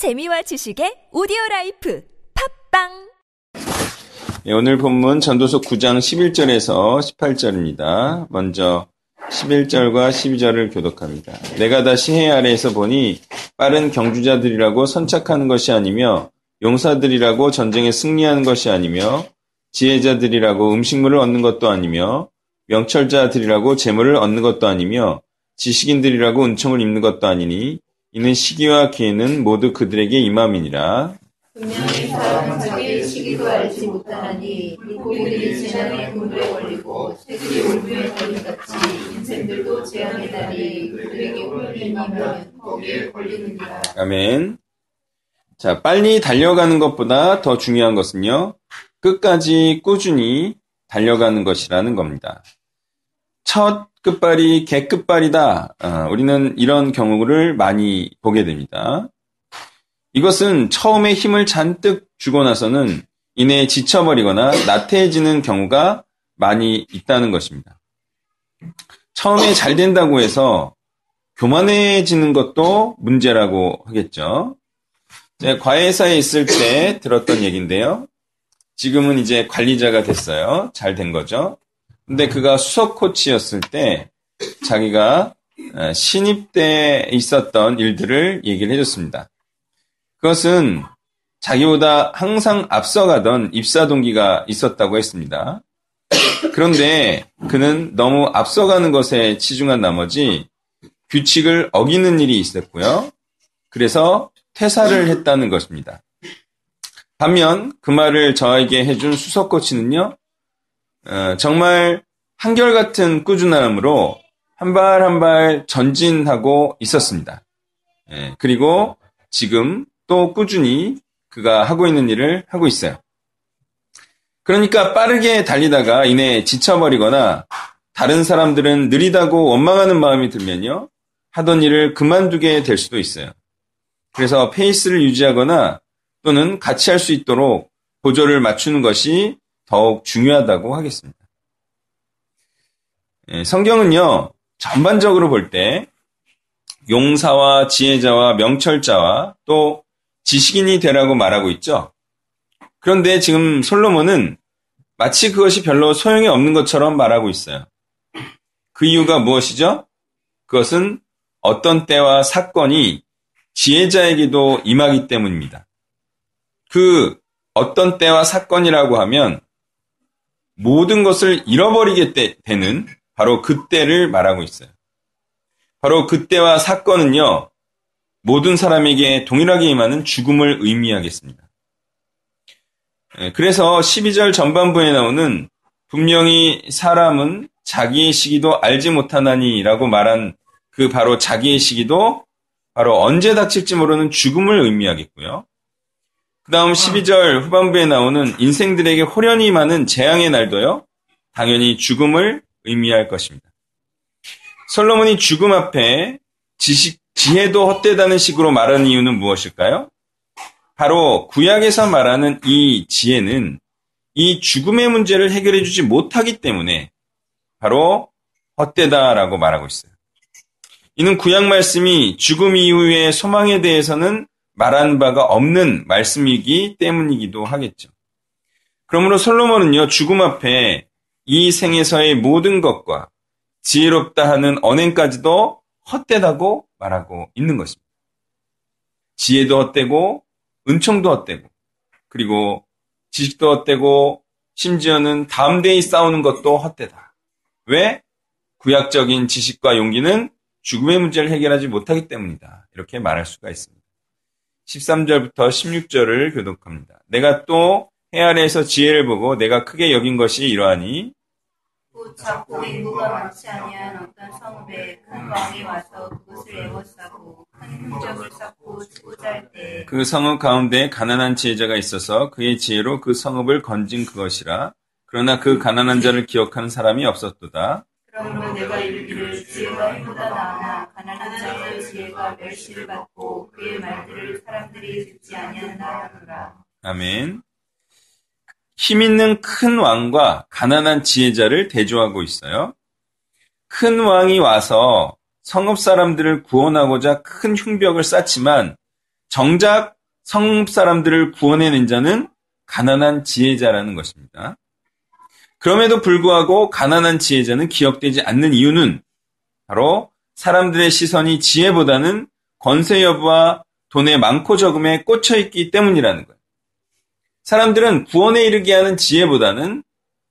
재미와 지식의 오디오 라이프 팟빵 예, 오늘 본문 전도서 9장 11절에서 18절입니다. 먼저 11절과 12절을 교독합니다. 내가 다시 해 아래에서 보니 빠른 경주자들이라고 선착하는 것이 아니며 용사들이라고 전쟁에 승리하는 것이 아니며 지혜자들이라고 음식물을 얻는 것도 아니며 명철자들이라고 재물을 얻는 것도 아니며 지식인들이라고 은총을 입는 것도 아니니 이는 시기와 기회는 모두 그들에게 임함이니라. 분명히 사람은 자기의 시기도 알지 못하나니 물고기들이 재난의 그물에 걸리고 새들이 올무에 걸림같이 인생들도 재앙의 날이 그들에게 올리면 거기에 걸리느니라. 아멘. 자, 빨리 달려가는 것보다 더 중요한 것은요, 끝까지 꾸준히 달려가는 것이라는 겁니다. 첫 끝발이 개끝발이다. 아, 우리는 이런 경우를 많이 보게 됩니다. 이것은 처음에 힘을 잔뜩 주고 나서는 이내 지쳐버리거나 나태해지는 경우가 많이 있다는 것입니다. 처음에 잘 된다고 해서 교만해지는 것도 문제라고 하겠죠. 제가 과외사에 있을 때 들었던 얘기인데요. 지금은 이제 관리자가 됐어요. 잘 된 거죠. 근데 그가 수석 코치였을 때 자기가 신입 때 있었던 일들을 얘기를 해줬습니다. 그것은 자기보다 항상 앞서가던 입사 동기가 있었다고 했습니다. 그런데 그는 너무 앞서가는 것에 치중한 나머지 규칙을 어기는 일이 있었고요. 그래서 퇴사를 했다는 것입니다. 반면 그 말을 저에게 해준 수석 코치는요, 어, 정말 한결같은 꾸준함으로 한 발 한 발 전진하고 있었습니다. 예, 그리고 지금 또 꾸준히 그가 하고 있는 일을 하고 있어요. 그러니까 빠르게 달리다가 이내 지쳐버리거나 다른 사람들은 느리다고 원망하는 마음이 들면요. 하던 일을 그만두게 될 수도 있어요. 그래서 페이스를 유지하거나 또는 같이 할 수 있도록 보조를 맞추는 것이 더욱 중요하다고 하겠습니다. 예, 성경은요, 전반적으로 볼 때 용사와 지혜자와 명철자와 또 지식인이 되라고 말하고 있죠. 그런데 지금 솔로몬은 마치 그것이 별로 소용이 없는 것처럼 말하고 있어요. 그 이유가 무엇이죠? 그것은 어떤 때와 사건이 지혜자에게도 임하기 때문입니다. 그 어떤 때와 사건이라고 하면 모든 것을 잃어버리게 되는 바로 그때를 말하고 있어요. 바로 그때와 사건은요, 모든 사람에게 동일하게 임하는 죽음을 의미하겠습니다. 예, 그래서 12절 전반부에 나오는 분명히 사람은 자기의 시기도 알지 못하나니라고 말한 그 바로 자기의 시기도 바로 언제 닥칠지 모르는 죽음을 의미하겠고요. 그 다음 12절 후반부에 나오는 인생들에게 호련히 많은 재앙의 날도요, 당연히 죽음을 의미할 것입니다. 솔로몬이 죽음 앞에 지식, 지혜도 헛되다는 식으로 말하는 이유는 무엇일까요? 바로 구약에서 말하는 이 지혜는 이 죽음의 문제를 해결해 주지 못하기 때문에 바로 헛되다라고 말하고 있어요. 이는 구약 말씀이 죽음 이후의 소망에 대해서는 말한 바가 없는 말씀이기 때문이기도 하겠죠. 그러므로 솔로몬은요, 죽음 앞에 이 생에서의 모든 것과 지혜롭다 하는 언행까지도 헛되다고 말하고 있는 것입니다. 지혜도 헛되고, 은총도 헛되고, 그리고 지식도 헛되고, 심지어는 대에 싸우는 것도 헛되다. 왜? 구약적인 지식과 용기는 죽음의 문제를 해결하지 못하기 때문이다. 이렇게 말할 수가 있습니다. 13절부터 16절을 교독합니다. 내가 또해 아래에서 지혜를 보고 내가 크게 여긴 것이 이러하니 곧 작고 인구가 많지 아니한 어떤 성읍에 큰 왕이 와서 그것을 에워싸고 큰 흔적을 쌓고 치고자 할 때 그 성읍 가운데 가난한 지혜자가 있어서 그의 지혜로 그 성읍을 건진 그것이라 그러나 그 가난한 자를 기억하는 사람이 없었도다. 그러므로 내가 이르기를 나으나 가난한 자의 지혜가 멸시를 받고 그의 말들을 사람들이 듣지 아니한다 하노라. 아멘. 힘 있는 큰 왕과 가난한 지혜자를 대조하고 있어요. 큰 왕이 와서 성읍 사람들을 구원하고자 큰 흉벽을 쌓지만 정작 성읍 사람들을 구원해낸 자는 가난한 지혜자라는 것입니다. 그럼에도 불구하고 가난한 지혜자는 기억되지 않는 이유는 바로 사람들의 시선이 지혜보다는 권세 여부와 돈의 많고 적음에 꽂혀 있기 때문이라는 거예요. 사람들은 구원에 이르게 하는 지혜보다는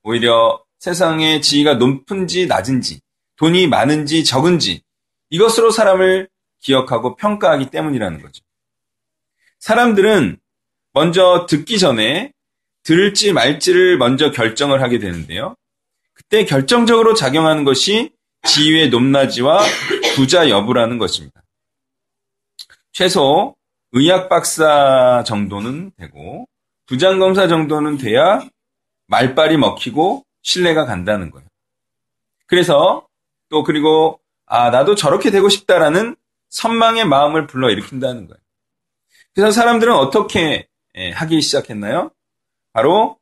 오히려 세상의 지위가 높은지 낮은지, 돈이 많은지 적은지, 이것으로 사람을 기억하고 평가하기 때문이라는 거죠. 사람들은 먼저 듣기 전에 들을지 말지를 먼저 결정을 하게 되는데요. 그때 결정적으로 작용하는 것이 지위의 높낮이와 부자 여부라는 것입니다. 최소 의학 박사 정도는 되고 부장 검사 정도는 돼야 말빨이 먹히고 신뢰가 간다는 거예요. 그래서 또 그리고 아 나도 저렇게 되고 싶다라는 선망의 마음을 불러일으킨다는 거예요. 그래서 사람들은 어떻게 예, 하기 시작했나요? 바로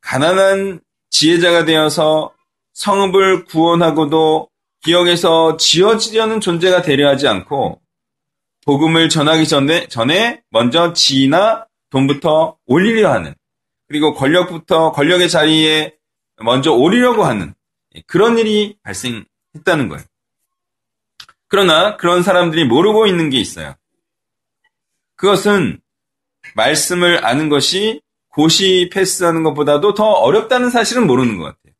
가난한 지혜자가 되어서 성읍을 구원하고도 기억에서 지어지려는 존재가 되려 하지 않고 복음을 전하기 전에, 전에 먼저 지위나 돈부터 올리려 하는 그리고 권력부터 권력의 자리에 먼저 오리려고 하는 그런 일이 발생했다는 거예요. 그러나 그런 사람들이 모르고 있는 게 있어요. 그것은 말씀을 아는 것이 고시 패스하는 것보다도 더 어렵다는 사실은 모르는 것 같아요.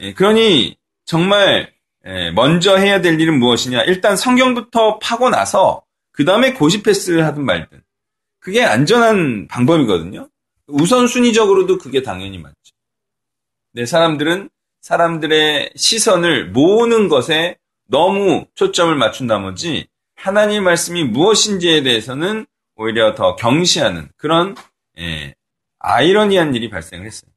예, 그러니 정말 예, 먼저 해야 될 일은 무엇이냐? 일단 성경부터 파고 나서 그 다음에 고시 패스를 하든 말든 그게 안전한 방법이거든요. 우선순위적으로도 그게 당연히 맞죠. 네, 사람들은 사람들의 시선을 모으는 것에 너무 초점을 맞춘 나머지 하나님의 말씀이 무엇인지에 대해서는 오히려 더 경시하는 그런 예, 아이러니한 일이 발생을 했어요.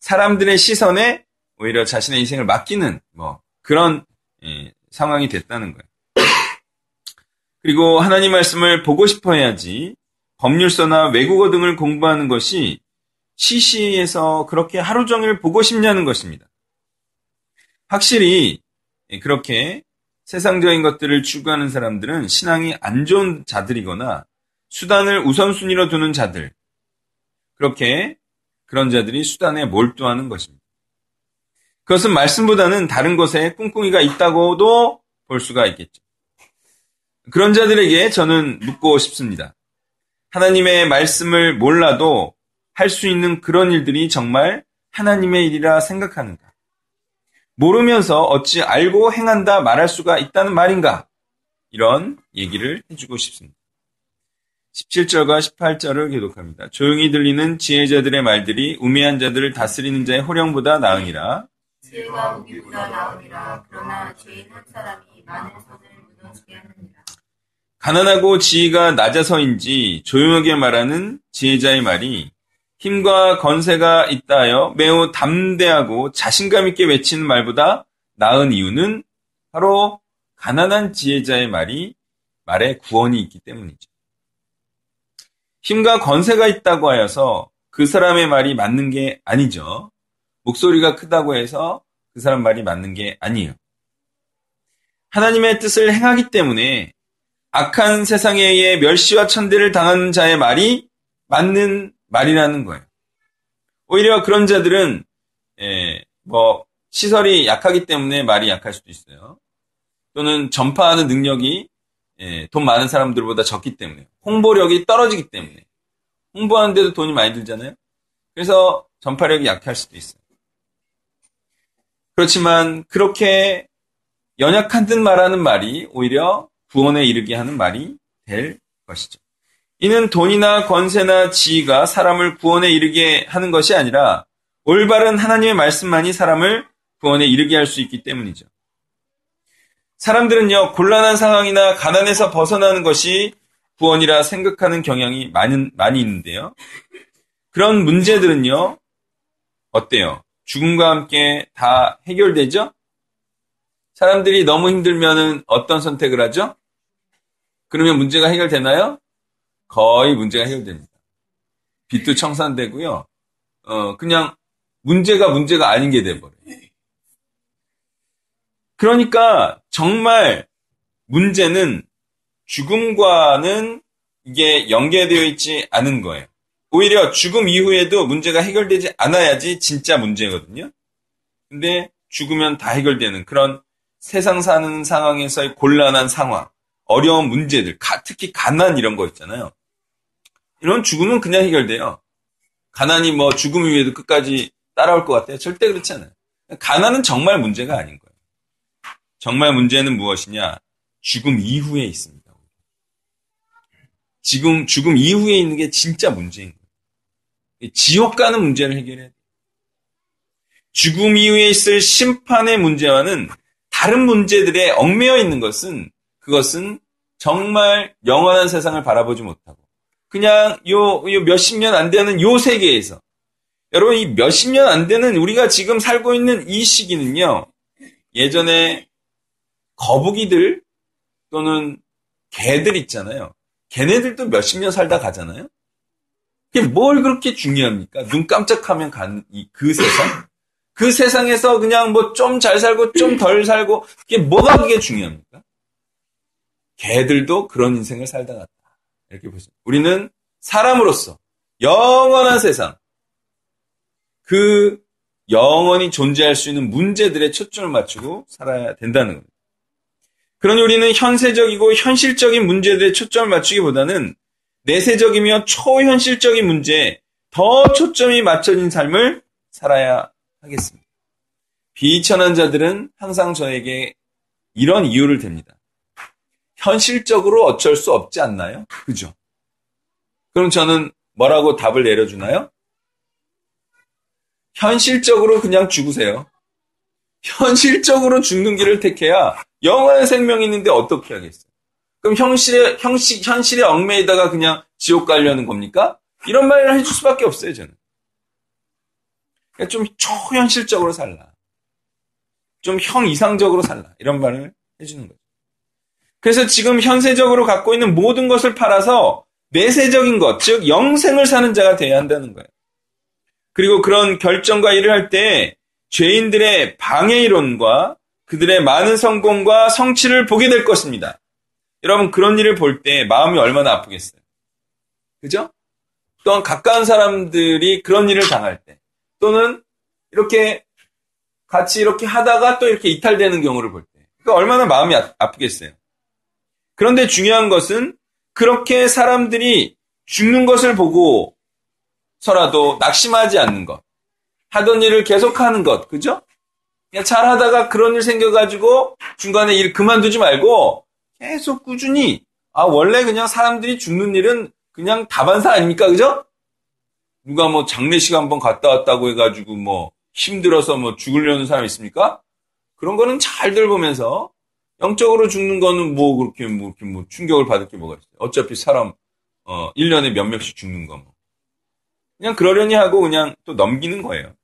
사람들의 시선에 오히려 자신의 인생을 맡기는 뭐 그런 예, 상황이 됐다는 거예요. 그리고 하나님 말씀을 보고 싶어 해야지 법률서나 외국어 등을 공부하는 것이 시시에서 그렇게 하루 종일 보고 싶냐는 것입니다. 확실히 그렇게 세상적인 것들을 추구하는 사람들은 신앙이 안 좋은 자들이거나 수단을 우선순위로 두는 자들, 그렇게 그런 자들이 수단에 몰두하는 것입니다. 그것은 말씀보다는 다른 것에 꿍꿍이가 있다고도 볼 수가 있겠죠. 그런 자들에게 저는 묻고 싶습니다. 하나님의 말씀을 몰라도 할 수 있는 그런 일들이 정말 하나님의 일이라 생각하는가? 모르면서 어찌 알고 행한다 말할 수가 있다는 말인가? 이런 얘기를 해주고 싶습니다. 17절과 18절을 기록합니다. 조용히 들리는 지혜자들의 말들이 우매한 자들을 다스리는 자의 호령보다 나으니라. 지혜가 무기보다 나으니라. 그러나 죄인 한 사람이 많은 손을 무너지게 하느니라. 가난하고 지위가 낮아서인지 조용하게 말하는 지혜자의 말이 힘과 건세가 있다 하여 매우 담대하고 자신감 있게 외치는 말보다 나은 이유는 바로 가난한 지혜자의 말이 말에 구원이 있기 때문이죠. 힘과 건세가 있다고 하여서 그 사람의 말이 맞는 게 아니죠. 목소리가 크다고 해서 그 사람 말이 맞는 게 아니에요. 하나님의 뜻을 행하기 때문에 악한 세상에 의해 멸시와 천대를 당하는 자의 말이 맞는 말이라는 거예요. 오히려 그런 자들은 예, 뭐 시설이 약하기 때문에 말이 약할 수도 있어요. 또는 전파하는 능력이 예, 돈 많은 사람들보다 적기 때문에 홍보력이 떨어지기 때문에 홍보하는데도 돈이 많이 들잖아요. 그래서 전파력이 약할 수도 있어요. 그렇지만 그렇게 연약한 듯 말하는 말이 오히려 구원에 이르게 하는 말이 될 것이죠. 이는 돈이나 권세나 지위가 사람을 구원에 이르게 하는 것이 아니라 올바른 하나님의 말씀만이 사람을 구원에 이르게 할 수 있기 때문이죠. 사람들은요, 곤란한 상황이나 가난에서 벗어나는 것이 구원이라 생각하는 경향이 많은, 많이 있는데요. 그런 문제들은요, 어때요? 죽음과 함께 다 해결되죠? 사람들이 너무 힘들면은 어떤 선택을 하죠? 그러면 문제가 해결되나요? 거의 문제가 해결됩니다. 빚도 청산되고요. 어, 그냥 문제가 문제가 아닌 게 돼버려요. 그러니까 정말 문제는 죽음과는 이게 연계되어 있지 않은 거예요. 오히려 죽음 이후에도 문제가 해결되지 않아야지 진짜 문제거든요. 근데 죽으면 다 해결되는 그런 세상 사는 상황에서의 곤란한 상황, 어려운 문제들, 특히 가난 이런 거 있잖아요. 이런 죽음은 그냥 해결돼요. 가난이 뭐 죽음 이후에도 끝까지 따라올 것 같아요. 절대 그렇지 않아요. 가난은 정말 문제가 아닌 거예요. 정말 문제는 무엇이냐? 죽음 이후에 있습니다. 지금 죽음 이후에 있는 게 진짜 문제인 거예요. 지옥 가는 문제를 해결해야 돼요. 죽음 이후에 있을 심판의 문제와는 다른 문제들에 얽매여 있는 것은 그것은 정말 영원한 세상을 바라보지 못하고 그냥 요, 요 몇십 년 안 되는 요 세계에서 여러분 이 몇십 년 안 되는 우리가 지금 살고 있는 이 시기는요 예전에 거북이들 또는 개들 있잖아요 걔네들도 몇십 년 살다 가잖아요 그게 뭘 그렇게 중요합니까 눈 깜짝하면 가는 그 세상 그 세상에서 그냥 뭐 좀 잘 살고 좀 덜 살고 그게 뭐가 그게 중요합니까? 개들도 그런 인생을 살다 갔다. 이렇게 보시죠. 우리는 사람으로서 영원한 세상, 그 영원히 존재할 수 있는 문제들에 초점을 맞추고 살아야 된다는 겁니다. 그러니 우리는 현세적이고 현실적인 문제들에 초점을 맞추기보다는 내세적이며 초현실적인 문제에 더 초점이 맞춰진 삶을 살아야 하겠습니다. 비천한 자들은 항상 저에게 이런 이유를 댑니다. 현실적으로 어쩔 수 없지 않나요? 그죠? 그럼 저는 뭐라고 답을 내려주나요? 현실적으로 그냥 죽으세요. 현실적으로 죽는 길을 택해야 영원한 생명이 있는데 어떻게 하겠어요? 그럼 현실에, 현실, 현실에 얽매이다가 그냥 지옥 가려는 겁니까? 이런 말을 해줄 수밖에 없어요, 저는. 그러니까 좀 초현실적으로 살라. 좀 형 이상적으로 살라. 이런 말을 해주는 거죠. 그래서 지금 현세적으로 갖고 있는 모든 것을 팔아서 내세적인 것, 즉 영생을 사는 자가 돼야 한다는 거예요. 그리고 그런 결정과 일을 할 때 죄인들의 방해 이론과 그들의 많은 성공과 성취를 보게 될 것입니다. 여러분 그런 일을 볼 때 마음이 얼마나 아프겠어요. 그죠? 또한 가까운 사람들이 그런 일을 당할 때 또는 이렇게 같이 이렇게 하다가 또 이렇게 이탈되는 경우를 볼 때. 그러니까 얼마나 마음이 아, 아프겠어요. 그런데 중요한 것은 그렇게 사람들이 죽는 것을 보고서라도 낙심하지 않는 것. 하던 일을 계속하는 것. 그죠? 그냥 잘 하다가 그런 일 생겨가지고 중간에 일 그만두지 말고 계속 꾸준히 아, 원래 그냥 사람들이 죽는 일은 그냥 다반사 아닙니까? 그죠? 누가 뭐 장례식 한번 갔다 왔다고 해가지고 뭐 힘들어서 뭐 죽으려는 사람 있습니까? 그런 거는 잘들 보면서 영적으로 죽는 거는 뭐 그렇게 뭐 이렇게 뭐 충격을 받을 게 뭐가 있어요. 어차피 사람 어 1년에 몇 명씩 죽는 거 뭐. 그냥 그러려니 하고 그냥 또 넘기는 거예요.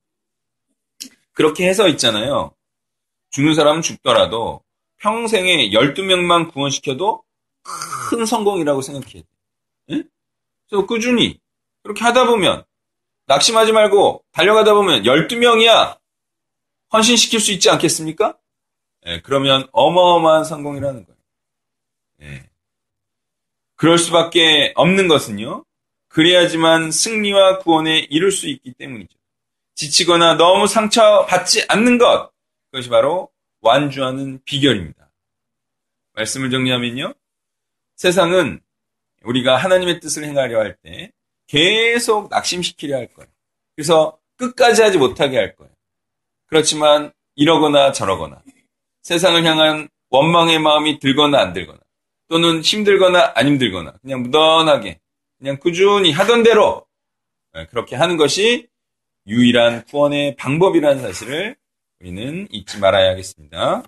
그렇게 해서 있잖아요. 죽는 사람은 죽더라도 평생에 12명만 구원시켜도 큰 성공이라고 생각해야 돼. 예? 그래서 꾸준히 그렇게 하다 보면 낙심하지 말고 달려가다 보면 12명이야 헌신시킬 수 있지 않겠습니까? 예, 그러면 어마어마한 성공이라는 거예요. 예. 그럴 수밖에 없는 것은요. 그래야지만 승리와 구원에 이룰 수 있기 때문이죠. 지치거나 너무 상처받지 않는 것. 그것이 바로 완주하는 비결입니다. 말씀을 정리하면요. 세상은 우리가 하나님의 뜻을 행하려 할 때 계속 낙심시키려 할 거예요. 그래서 끝까지 하지 못하게 할 거예요. 그렇지만 이러거나 저러거나 세상을 향한 원망의 마음이 들거나 안 들거나 또는 힘들거나 안 힘들거나 그냥 무던하게 그냥 꾸준히 하던 대로 네, 그렇게 하는 것이 유일한 구원의 방법이라는 사실을 우리는 잊지 말아야겠습니다.